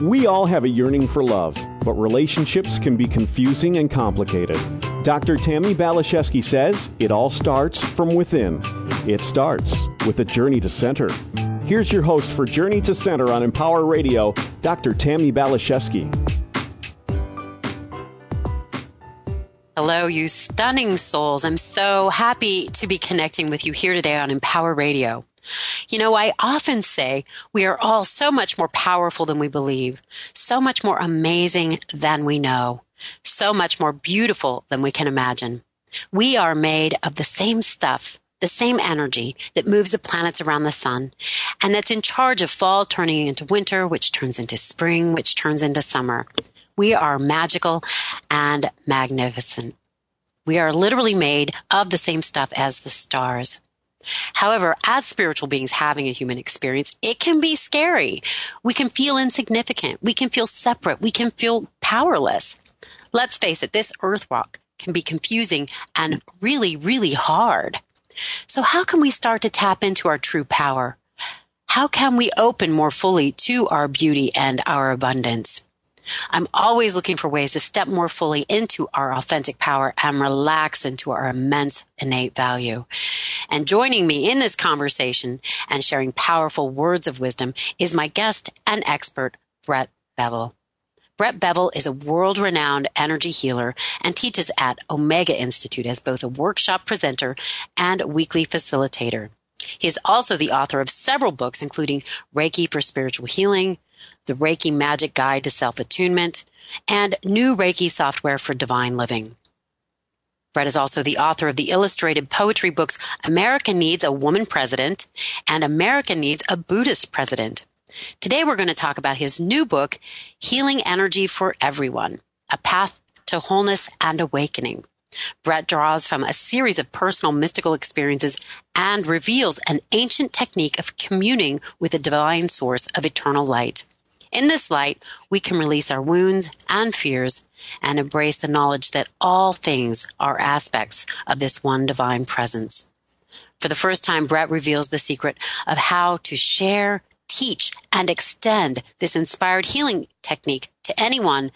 We all have a yearning for love, but relationships can be confusing and complicated. Dr. Tammi Balashevsky says it all starts from within. It starts with a journey to center. Here's your host for Journey to Center on Empower Radio, Dr. Tammi Balashevsky. Hello, you stunning souls. I'm so happy to be connecting with you here today on Empower Radio. You know, I often say we are all so much more powerful than we believe, so much more amazing than we know, so much more beautiful than we can imagine. We are made of the same stuff, the same energy that moves the planets around the sun, and that's in charge of fall turning into winter, which turns into spring, which turns into summer. We are magical and magnificent. We are literally made of the same stuff as the stars. However, as spiritual beings having a human experience, it can be scary. We can feel insignificant. We can feel separate. We can feel powerless. Let's face it, this earth walk can be confusing and really, really hard. So how can we start to tap into our true power? How can we open more fully to our beauty and our abundance? I'm always looking for ways to step more fully into our authentic power and relax into our immense innate value. And joining me in this conversation and sharing powerful words of wisdom is my guest and expert, Brett Bevell. Brett Bevell is a world renowned energy healer and teaches at Omega Institute as both a workshop presenter and weekly facilitator. He is also the author of several books, including Reiki for Spiritual Healing, the Reiki Magic Guide to Self Attunement, and new Reiki software for divine living. Brett is also the author of the illustrated poetry books America Needs a Woman President and America Needs a Buddhist President. Today we're going to talk about his new book, Healing Energy for Everyone, A Path to Wholeness and Awakening. Brett draws from a series of personal mystical experiences and reveals an ancient technique of communing with the divine source of eternal light. In this light, we can release our wounds and fears and embrace the knowledge that all things are aspects of this one divine presence. For the first time, Brett reveals the secret of how to share, teach, and extend this inspired healing technique to anyone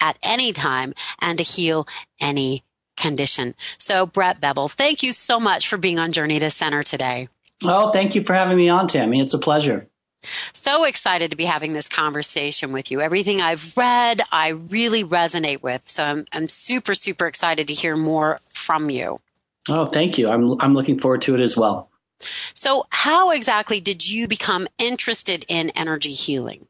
at any time and to heal any condition. So, Brett Bevell, thank you so much for being on Journey to Center today. Well, thank you for having me on, Tammi. It's a pleasure. So excited to be having this conversation with you. Everything I've read, I really resonate with. So I'm, I'm super, super excited to hear more from you. Oh, thank you. I'm, I'm looking forward to it as well. So, how exactly did you become interested in energy healing?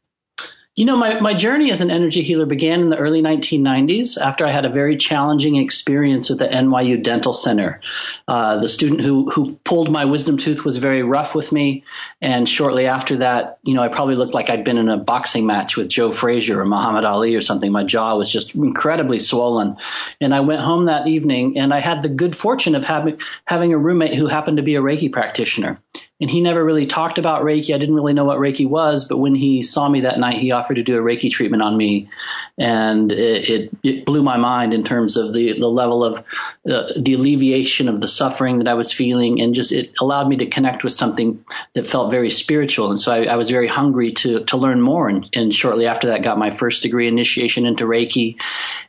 You know, my, my journey as an energy healer began in the early 1990s after I had a very challenging experience at the NYU Dental Center. Uh, the student who, who pulled my wisdom tooth was very rough with me. And shortly after that, you know, I probably looked like I'd been in a boxing match with Joe Frazier or Muhammad Ali or something. My jaw was just incredibly swollen. And I went home that evening and I had the good fortune of having, having a roommate who happened to be a Reiki practitioner and he never really talked about Reiki. I didn't really know what Reiki was, but when he saw me that night, he offered to do a Reiki treatment on me, and it, it, it blew my mind in terms of the the level of uh, the alleviation of the suffering that I was feeling, and just it allowed me to connect with something that felt very spiritual. And so I, I was very hungry to to learn more. And, and shortly after that, got my first degree initiation into Reiki,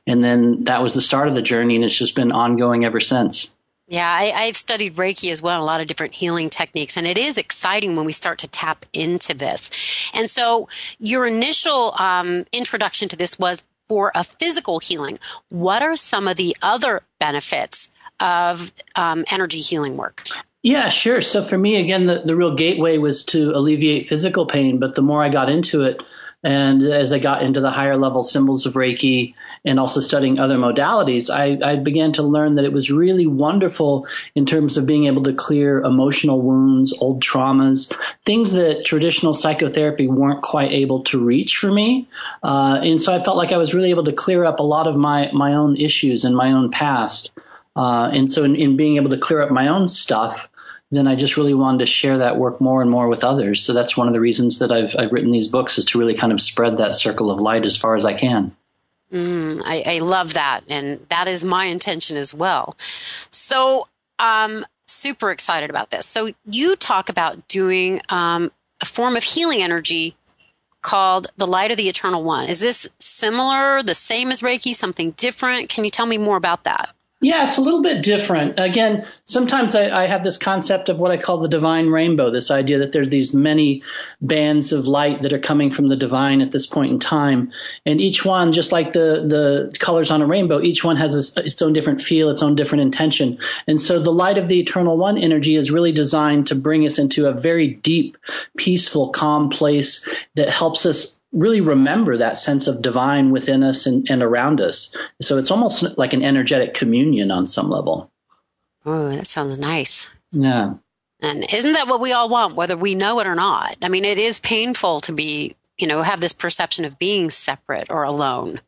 and then that was the start of the journey, and it's just been ongoing ever since. Yeah, I, have studied Reiki as well, a lot of different healing techniques, and it is exciting when we start to tap into this. And so, your initial um, introduction to this was for a physical healing. What are some of the other benefits of um, energy healing work? Yeah, sure. So for me, again, the, the real gateway was to alleviate physical pain, but the more I got into it, and as I got into the higher level symbols of Reiki and also studying other modalities, I, I, began to learn that it was really wonderful in terms of being able to clear emotional wounds, old traumas, things that traditional psychotherapy weren't quite able to reach for me. Uh, and so I felt like I was really able to clear up a lot of my, my own issues and my own past. Uh, and so in, in being able to clear up my own stuff, then I just really wanted to share that work more and more with others. So that's one of the reasons that I've I've written these books is to really kind of spread that circle of light as far as I can. Mm, I, I, love that, and that is my intention as well. So, I'm super excited about this. So, you talk about doing um, a form of healing energy called The Light of the Eternal One. Is this similar, the same as Reiki, something different? Can you tell me more about that? Yeah, it's a little bit different. Again, sometimes I, I, have this concept of what I call the divine rainbow, this idea that there's these many bands of light that are coming from the divine at this point in time. And each one, just like the, the colors on a rainbow, each one has a, its own different feel, its own different intention. And so the light of the eternal one energy is really designed to bring us into a very deep, peaceful, calm place that helps us really remember that sense of divine within us and, and around us. So it's almost like an energetic communion on some level. Oh, that sounds nice. Yeah. And isn't that what we all want, whether we know it or not? I mean, it is painful to be, you know, have this perception of being separate or alone.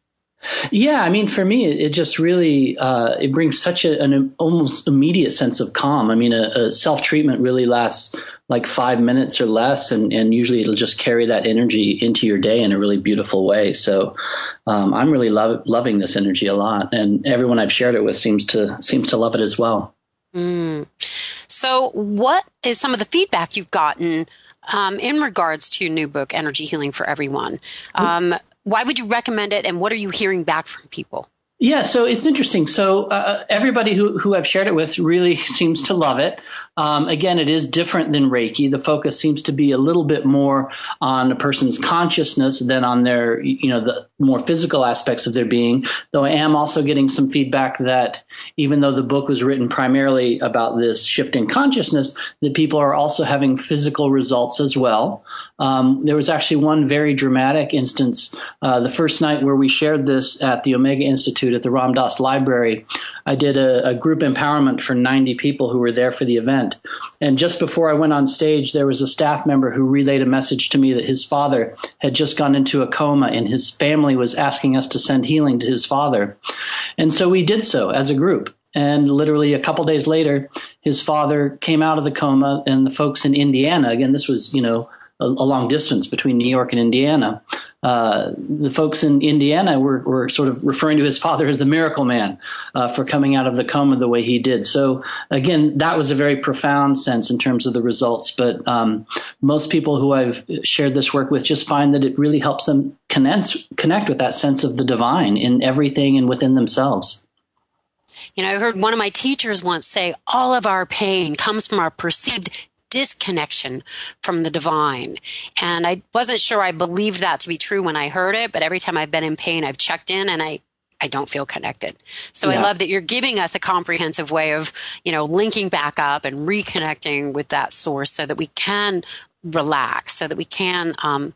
Yeah, I mean, for me, it, it just really uh, it brings such a, an almost immediate sense of calm. I mean, a, a self treatment really lasts like five minutes or less, and, and usually it'll just carry that energy into your day in a really beautiful way. So, um, I'm really love, loving this energy a lot, and everyone I've shared it with seems to seems to love it as well. Mm. So, what is some of the feedback you've gotten um, in regards to your new book, Energy Healing for Everyone? Um, why would you recommend it, and what are you hearing back from people? Yeah, so it's interesting. So uh, everybody who, who I've shared it with really seems to love it. Um, again, it is different than Reiki. The focus seems to be a little bit more on a person's consciousness than on their, you know, the more physical aspects of their being. Though I am also getting some feedback that even though the book was written primarily about this shift in consciousness, that people are also having physical results as well. Um, there was actually one very dramatic instance uh, the first night where we shared this at the Omega Institute at the Ram Dass Library. I did a, a group empowerment for 90 people who were there for the event event. And just before I went on stage, there was a staff member who relayed a message to me that his father had just gone into a coma and his family was asking us to send healing to his father. And so we did so as a group. And literally a couple days later, his father came out of the coma, and the folks in Indiana, again, this was, you know, a, a long distance between New York and Indiana, uh, the folks in Indiana were, were sort of referring to his father as the miracle man uh, for coming out of the coma the way he did. So again, that was a very profound sense in terms of the results. But um, most people who I've shared this work with just find that it really helps them connect connect with that sense of the divine in everything and within themselves. You know, I heard one of my teachers once say, all of our pain comes from our perceived disconnection from the divine. And I wasn't sure I believed that to be true when I heard it, but every time I've been in pain, I've checked in and I I don't feel connected. So yeah. I love that you're giving us a comprehensive way of, you know, linking back up and reconnecting with that source so that we can relax, so that we can um,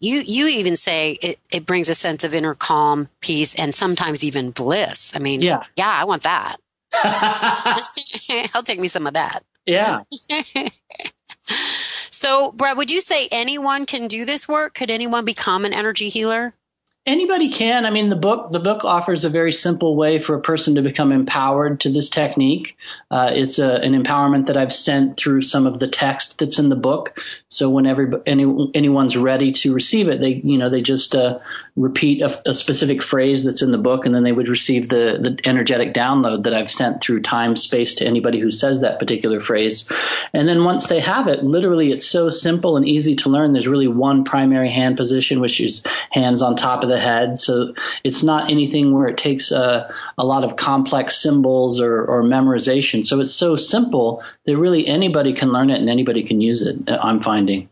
you you even say it, it brings a sense of inner calm, peace, and sometimes even bliss. I mean, yeah, yeah, I want that. I'll take me some of that. Yeah. so, Brad, would you say anyone can do this work? Could anyone become an energy healer? Anybody can. I mean, the book the book offers a very simple way for a person to become empowered to this technique. Uh, it's a, an empowerment that I've sent through some of the text that's in the book. So whenever any, anyone's ready to receive it, they you know they just uh, repeat a, a, specific phrase that's in the book, and then they would receive the the energetic download that I've sent through time space to anybody who says that particular phrase. And then once they have it, literally, it's so simple and easy to learn. There's really one primary hand position, which is hands on top of the head. So it's not anything where it takes a, a lot of complex symbols or, or memorization. So it's so simple that really anybody can learn it and anybody can use it. I'm finding.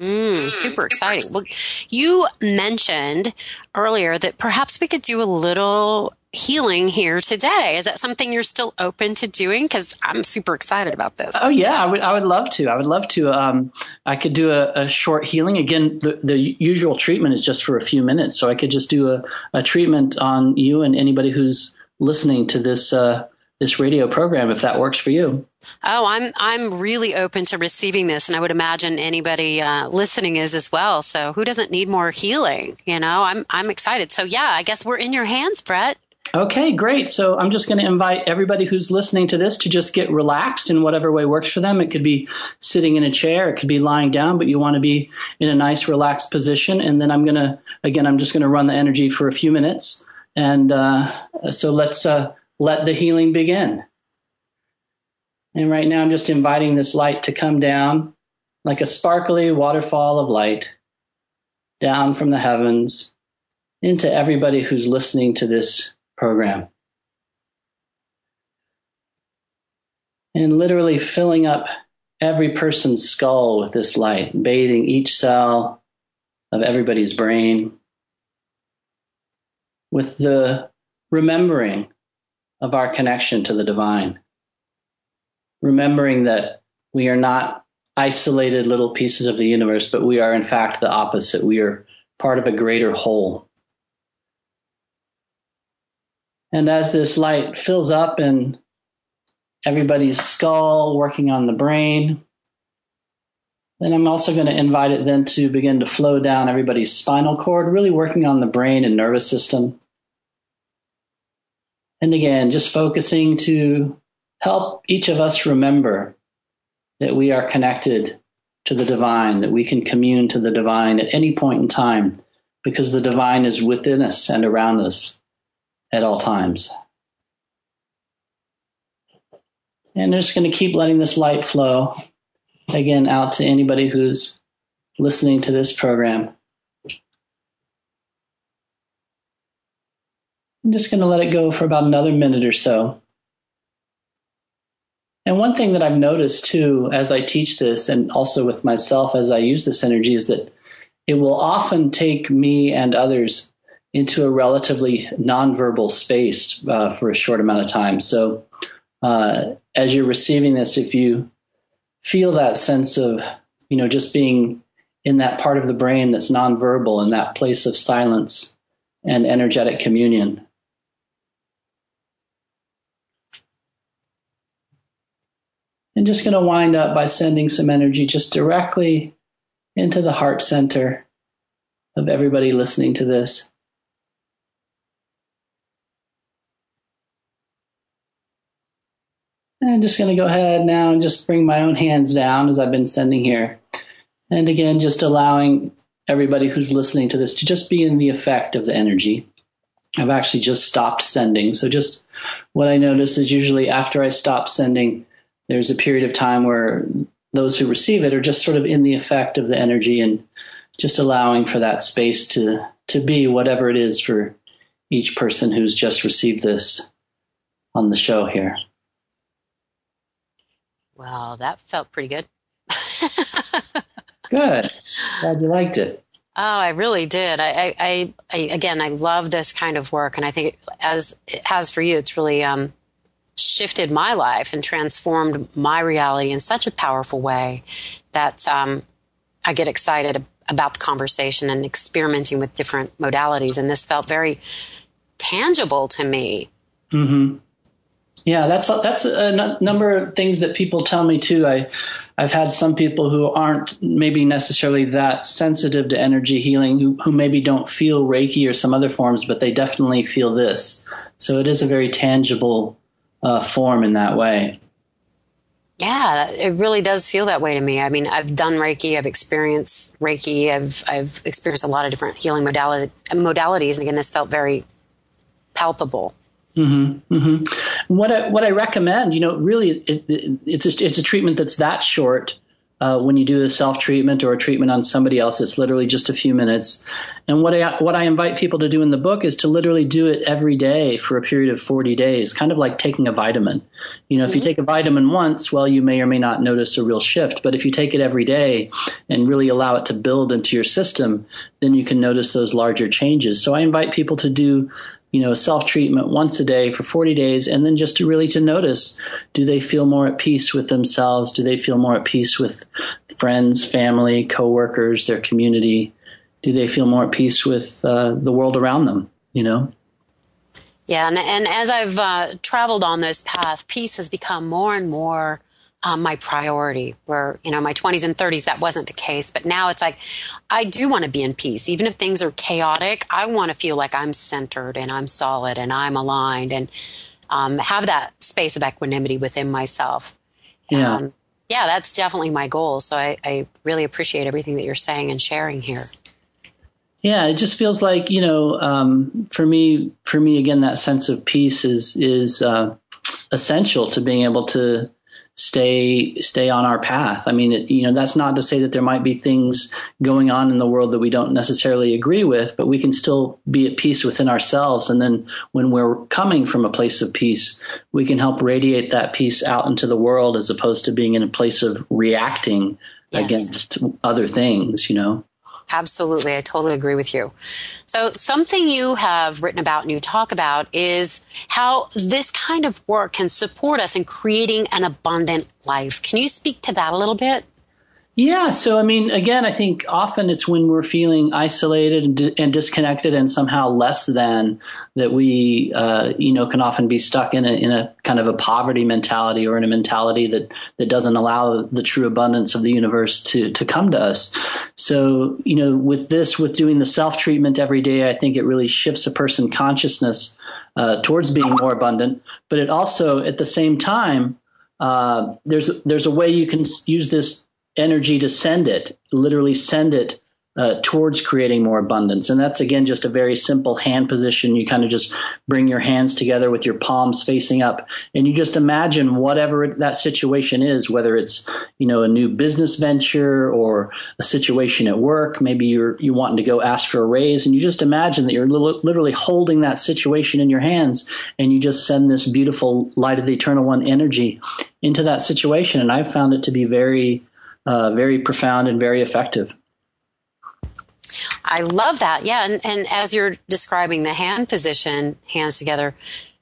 Mm, super exciting. Well, you mentioned earlier that perhaps we could do a little healing here today. Is that something you're still open to doing? Because I'm super excited about this. Oh yeah, I would. I would love to. I would love to. Um, I could do a, a, short healing. Again, the, the usual treatment is just for a few minutes, so I could just do a, a treatment on you and anybody who's listening to this uh, this radio program if that works for you. Oh, I'm I'm really open to receiving this, and I would imagine anybody uh, listening is as well. So who doesn't need more healing? You know, I'm I'm excited. So yeah, I guess we're in your hands, Brett. Okay, great. So I'm just going to invite everybody who's listening to this to just get relaxed in whatever way works for them. It could be sitting in a chair, it could be lying down, but you want to be in a nice, relaxed position. And then I'm going to, again, I'm just going to run the energy for a few minutes. And uh, so let's uh, let the healing begin. And right now, I'm just inviting this light to come down like a sparkly waterfall of light. down from the heavens into everybody who's listening to this program. And literally filling up every person's skull with this light, bathing each cell of everybody's brain with the remembering of our connection to the divine. Remembering that we are not isolated little pieces of the universe, but we are in fact the opposite. We are part of a greater whole. And as this light fills up in everybody's skull, working on the brain, then I'm also going to invite it then to begin to flow down everybody's spinal cord, really working on the brain and nervous system. And again, just focusing to help each of us remember that we are connected to the divine, that we can commune to the divine at any point in time because the divine is within us and around us at all times. And I'm just going to keep letting this light flow again out to anybody who's listening to this program. I'm just going to let it go for about another minute or so. And one thing that I've noticed too, as I teach this, and also with myself as I use this energy, is that it will often take me and others into a relatively nonverbal space uh, for a short amount of time. So, uh, as you're receiving this, if you feel that sense of, you know, just being in that part of the brain that's nonverbal, in that place of silence and energetic communion, And just going to wind up by sending some energy just directly into the heart center of everybody listening to this. And I'm just going to go ahead now and just bring my own hands down as I've been sending here. And again, just allowing everybody who's listening to this to just be in the effect of the energy. I've actually just stopped sending. So, just what I notice is usually after I stop sending, there's a period of time where those who receive it are just sort of in the effect of the energy and just allowing for that space to to be whatever it is for each person who's just received this on the show here. Well, that felt pretty good. good. Glad you liked it. Oh, I really did. I, I, I, again, I love this kind of work, and I think as it has for you, it's really um, shifted my life and transformed my reality in such a powerful way that um, I get excited about the conversation and experimenting with different modalities. And this felt very tangible to me. Mm-hmm. Yeah, that's that's a n- number of things that people tell me too. I I've had some people who aren't maybe necessarily that sensitive to energy healing, who who maybe don't feel Reiki or some other forms, but they definitely feel this. So it is a very tangible uh, form in that way. Yeah, it really does feel that way to me. I mean, I've done Reiki, I've experienced Reiki, I've I've experienced a lot of different healing modality, modalities, and again, this felt very palpable. Mm-hmm, mm-hmm. What I, what I recommend, you know, really, it, it, it's a, it's a treatment that's that short uh, when you do a self treatment or a treatment on somebody else, it's literally just a few minutes. And what I what I invite people to do in the book is to literally do it every day for a period of 40 days, kind of like taking a vitamin. You know, mm-hmm. if you mm-hmm. take a vitamin once, well, you may or may not notice a real shift. But if you take it every day and really allow it to build into your system, then you can notice those larger changes. So I invite people to do you know, self treatment once a day for 40 days, and then just to really to notice do they feel more at peace with themselves? Do they feel more at peace with friends, family, coworkers, their community? Do they feel more at peace with uh, the world around them? You know? Yeah, and, and as I've uh, traveled on this path, peace has become more and more um, my priority. Where, you know, my 20s and 30s, that wasn't the case. But now it's like, I do want to be in peace. Even if things are chaotic, I want to feel like I'm centered and I'm solid and I'm aligned and um, have that space of equanimity within myself. Yeah. Um, yeah, that's definitely my goal. So I, I really appreciate everything that you're saying and sharing here. Yeah, it just feels like you know, um, for me, for me again, that sense of peace is is uh, essential to being able to stay stay on our path. I mean, it, you know, that's not to say that there might be things going on in the world that we don't necessarily agree with, but we can still be at peace within ourselves. And then when we're coming from a place of peace, we can help radiate that peace out into the world as opposed to being in a place of reacting yes. against other things, you know. Absolutely. I totally agree with you. So, something you have written about and you talk about is how this kind of work can support us in creating an abundant life. Can you speak to that a little bit? Yeah. So, I mean, again, I think often it's when we're feeling isolated and, and disconnected and somehow less than that we, uh, you know, can often be stuck in a, in a kind of a poverty mentality or in a mentality that, that doesn't allow the true abundance of the universe to, to come to us. So, you know, with this, with doing the self treatment every day, I think it really shifts a person consciousness uh, towards being more abundant. But it also, at the same time, uh, there's there's a way you can use this energy to send it, literally send it uh, towards creating more abundance. And that's again just a very simple hand position. You kind of just bring your hands together with your palms facing up, and you just imagine whatever that situation is, whether it's you know a new business venture or a situation at work. Maybe you're you wanting to go ask for a raise, and you just imagine that you're literally holding that situation in your hands, and you just send this beautiful light of the eternal one energy into that situation. And I've found it to be very uh, very profound and very effective. I love that. Yeah. And, and as you're describing the hand position, hands together,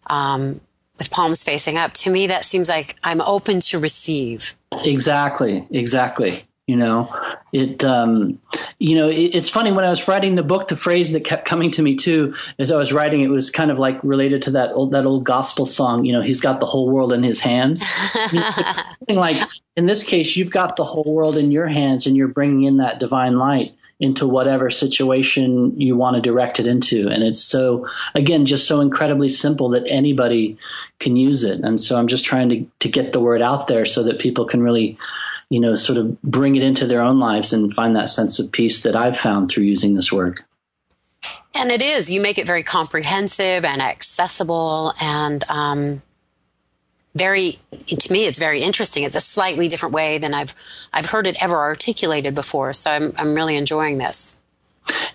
um, with palms facing up, to me, that seems like I'm open to receive. Exactly. Exactly. You know, it, um, you know, it, it's funny when I was writing the book, the phrase that kept coming to me too, as I was writing, it was kind of like related to that old, that old gospel song, you know, he's got the whole world in his hands. something like in this case, you've got the whole world in your hands and you're bringing in that divine light into whatever situation you want to direct it into. And it's so, again, just so incredibly simple that anybody can use it. And so I'm just trying to, to get the word out there so that people can really, you know, sort of bring it into their own lives and find that sense of peace that I've found through using this work. And it is. You make it very comprehensive and accessible and um, very to me it's very interesting it's a slightly different way than i've i've heard it ever articulated before so i'm i'm really enjoying this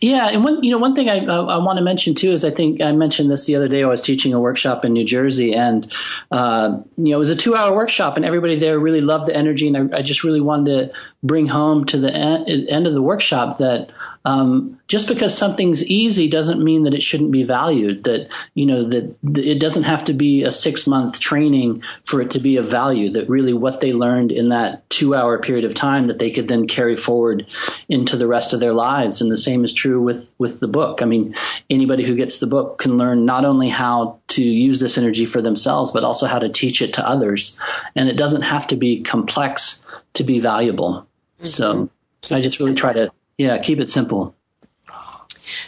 yeah, and one you know one thing I, I, I want to mention too is I think I mentioned this the other day. I was teaching a workshop in New Jersey, and uh, you know it was a two hour workshop, and everybody there really loved the energy, and I, I just really wanted to bring home to the end, of the workshop that um, just because something's easy doesn't mean that it shouldn't be valued. That you know that it doesn't have to be a six month training for it to be of value. That really what they learned in that two hour period of time that they could then carry forward into the rest of their lives. And the same is true with with the book. I mean, anybody who gets the book can learn not only how to use this energy for themselves, but also how to teach it to others. And it doesn't have to be complex to be valuable. Mm-hmm. So I just really try to yeah keep it simple.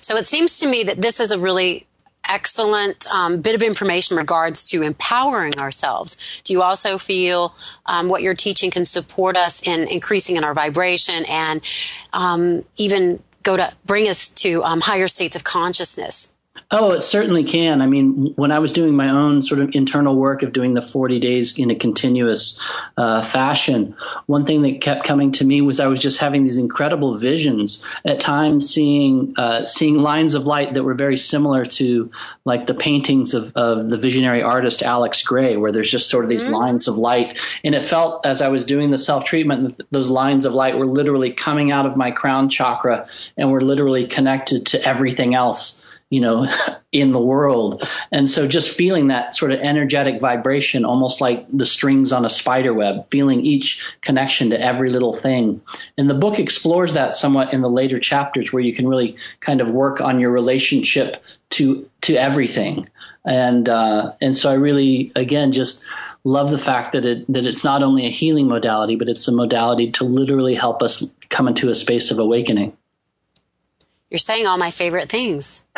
So it seems to me that this is a really excellent um, bit of information in regards to empowering ourselves. Do you also feel um, what you're teaching can support us in increasing in our vibration and um, even go to bring us to um, higher states of consciousness? Oh, it certainly can. I mean, when I was doing my own sort of internal work of doing the 40 days in a continuous uh, fashion, one thing that kept coming to me was I was just having these incredible visions. At times, seeing uh, seeing lines of light that were very similar to like the paintings of, of the visionary artist Alex Grey, where there's just sort of these mm-hmm. lines of light, and it felt as I was doing the self treatment, those lines of light were literally coming out of my crown chakra and were literally connected to everything else you know, in the world. And so just feeling that sort of energetic vibration, almost like the strings on a spider web, feeling each connection to every little thing. And the book explores that somewhat in the later chapters where you can really kind of work on your relationship to, to everything. And, uh, and so I really, again, just, love the fact that it that it's not only a healing modality, but it's a modality to literally help us come into a space of awakening. You're saying all my favorite things.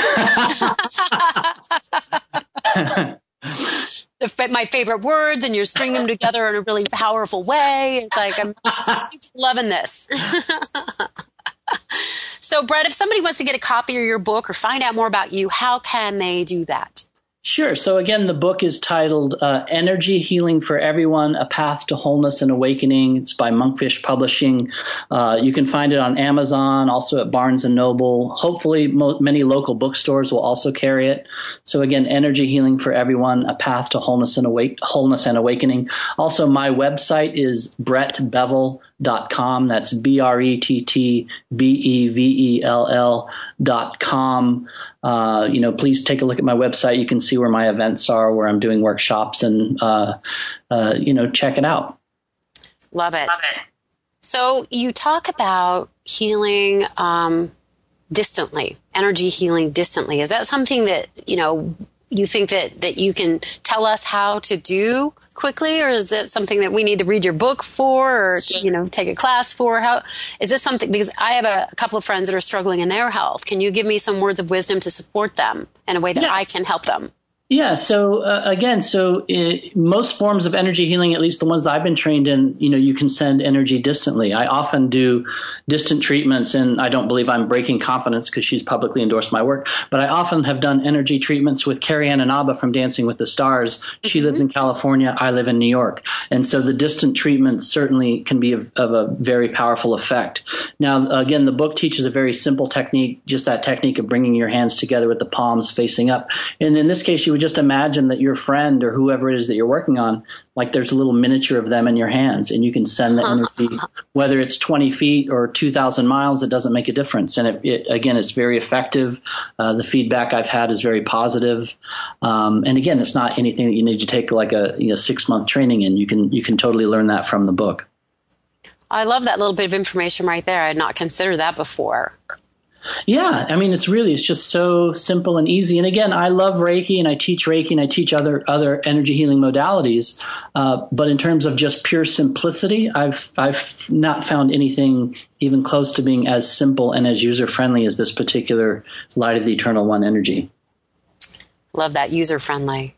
my favorite words, and you're stringing them together in a really powerful way. It's like I'm loving this. so, Brett, if somebody wants to get a copy of your book or find out more about you, how can they do that? Sure. So again, the book is titled uh, "Energy Healing for Everyone: A Path to Wholeness and Awakening." It's by Monkfish Publishing. Uh, you can find it on Amazon, also at Barnes and Noble. Hopefully, mo- many local bookstores will also carry it. So again, "Energy Healing for Everyone: A Path to Wholeness and Awake- Wholeness and Awakening." Also, my website is brettbevell.com. That's B R E T T B E V E L L dot com. Uh, you know, please take a look at my website. You can see where my events are, where I'm doing workshops, and uh, uh, you know, check it out. Love it. Love it. So you talk about healing um, distantly, energy healing distantly. Is that something that you know you think that that you can tell us how to do quickly or is it something that we need to read your book for or you know take a class for? How is this something because i have a, a couple of friends that are struggling in their health. Can you give me some words of wisdom to support them in a way that yeah. i can help them yeah. So uh, again, so it, most forms of energy healing, at least the ones that I've been trained in, you know, you can send energy distantly. I often do distant treatments, and I don't believe I'm breaking confidence because she's publicly endorsed my work. But I often have done energy treatments with Carrie Ann Inaba from Dancing with the Stars. She mm-hmm. lives in California. I live in New York, and so the distant treatments certainly can be of, of a very powerful effect. Now, again, the book teaches a very simple technique, just that technique of bringing your hands together with the palms facing up. And in this case, you would just imagine that your friend or whoever it is that you're working on, like there's a little miniature of them in your hands, and you can send the energy, whether it's 20 feet or 2,000 miles, it doesn't make a difference. And it, it again, it's very effective. Uh, the feedback I've had is very positive. Um, and again, it's not anything that you need to take like a you know, six month training in. You can you can totally learn that from the book. I love that little bit of information right there. I had not considered that before. Yeah, I mean, it's really it's just so simple and easy. And again, I love Reiki, and I teach Reiki, and I teach other other energy healing modalities. Uh, but in terms of just pure simplicity, I've I've not found anything even close to being as simple and as user friendly as this particular Light of the Eternal One energy. Love that user friendly.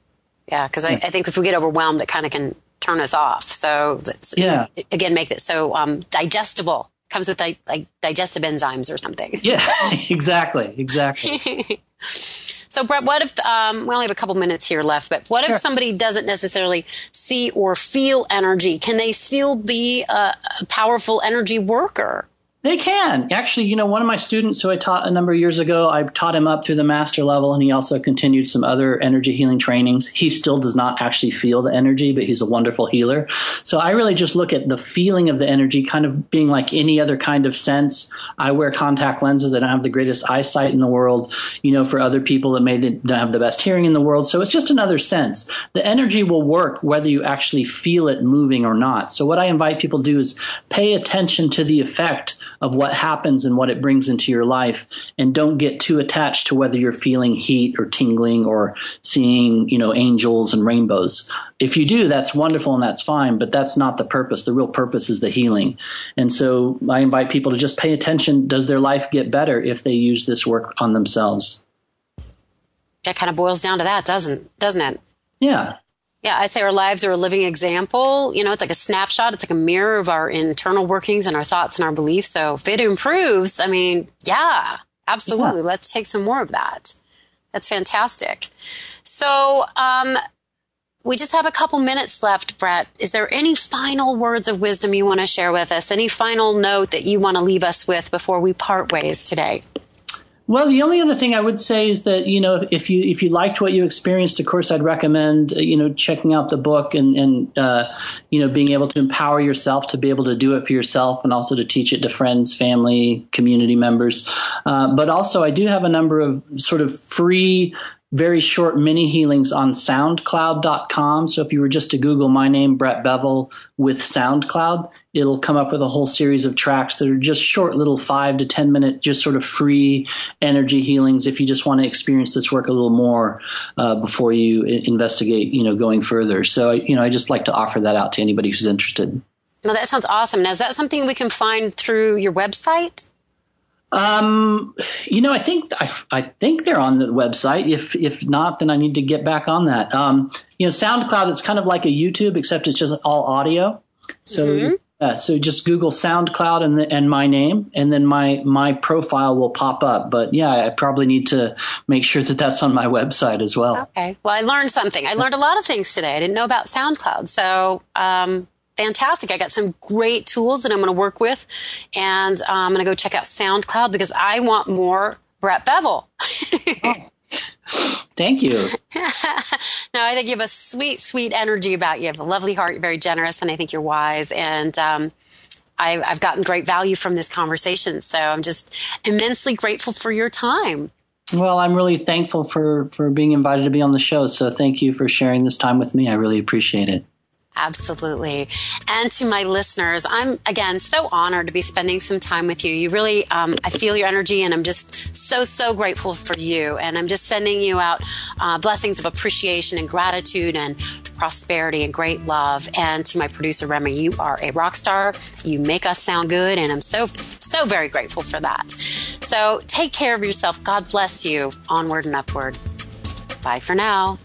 Yeah, because I, I think if we get overwhelmed, it kind of can turn us off. So let's yeah. again, make it so um, digestible comes with like, like digestive enzymes or something. Yeah, exactly, exactly. so, Brett, what if um, we only have a couple minutes here left? But what if somebody doesn't necessarily see or feel energy? Can they still be a, a powerful energy worker? They can. Actually, you know, one of my students who I taught a number of years ago, I taught him up through the master level and he also continued some other energy healing trainings. He still does not actually feel the energy, but he's a wonderful healer. So I really just look at the feeling of the energy kind of being like any other kind of sense. I wear contact lenses. I don't have the greatest eyesight in the world, you know, for other people that may not have the best hearing in the world. So it's just another sense. The energy will work whether you actually feel it moving or not. So what I invite people to do is pay attention to the effect of what happens and what it brings into your life. And don't get too attached to whether you're feeling heat or tingling or seeing you know angels and rainbows. If you do that's wonderful and that's fine but that's not the purpose. The real purpose is the healing. And so i invite people to just pay attention. Does their life get better if they use this work on themselves? That kind of boils down to that doesn't doesn't it? Yeah yeah, I say our lives are a living example. You know, it's like a snapshot. It's like a mirror of our internal workings and our thoughts and our beliefs. So if it improves, I mean, yeah, absolutely. Yeah. Let's take some more of that. That's fantastic. So, um, we just have a couple minutes left, Brett. Is there any final words of wisdom you want to share with us? Any final note that you want to leave us with before we part ways today? Well, the only other thing I would say is that you know if you if you liked what you experienced, of course, I'd recommend uh, you know checking out the book and and uh, you know being able to empower yourself to be able to do it for yourself and also to teach it to friends, family, community members. Uh, but also, I do have a number of sort of free very short mini healings on soundcloud.com. So if you were just to Google my name, Brett Bevell, with SoundCloud, it'll come up with a whole series of tracks that are just short little five to 10 minute, just sort of free energy healings if you just want to experience this work a little more uh, before you investigate, you know, going further. So, you know, I just like to offer that out to anybody who's interested. Now, that sounds awesome. Now, is that something we can find through your website? Um, you know, I think I, I, think they're on the website. If if not, then I need to get back on that. Um, you know, SoundCloud is kind of like a YouTube, except it's just all audio. So mm-hmm. Uh, so just Google SoundCloud and the, and my name, and then my my profile will pop up. But yeah, I probably need to make sure that that's on my website as well. Okay. Well, I learned something. I learned a lot of things today. I didn't know about SoundCloud. So um, fantastic. I got some great tools that I'm going to work with, and uh, I'm going to go check out SoundCloud because I want more Brett Bevell. oh. Thank you. no, I think you have a sweet, sweet energy about you. You have a lovely heart. You're very generous, and I think you're wise. And um, I, I've gotten great value from this conversation. So I'm just immensely grateful for your time. Well, I'm really thankful for for being invited to be on the show. So thank you for sharing this time with me. I really appreciate it. Absolutely. And to my listeners, I'm again so honored to be spending some time with you. You really, um, I feel your energy and I'm just so, so grateful for you. And I'm just sending you out uh, blessings of appreciation and gratitude and prosperity and great love. And to my producer, Remy, you are a rock star. You make us sound good. And I'm so, so very grateful for that. So take care of yourself. God bless you. Onward and upward. Bye for now.